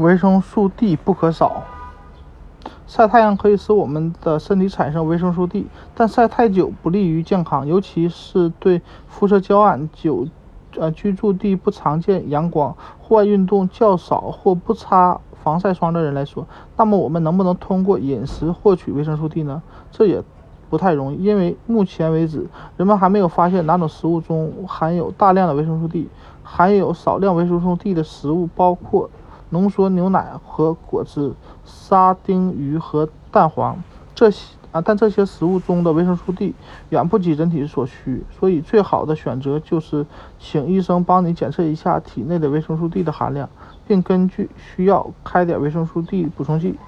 维生素 D 不可少。晒太阳可以使我们的身体产生维生素 D，但晒太久不利于健康，尤其是对肤色较暗、久呃居住地不常见阳光、户外运动较少或不擦防晒霜的人来说。那么，我们能不能通过饮食获取维生素 D 呢？这也不太容易，因为目前为止，人们还没有发现哪种食物中含有大量的维生素 D。含有少量维生素 D 的食物包括浓缩牛奶和果汁。沙丁鱼和蛋黄，这些啊，但这些食物中的维生素 D 远不及人体所需，所以最好的选择就是请医生帮你检测一下体内的维生素 D 的含量，并根据需要开点维生素 D 补充剂。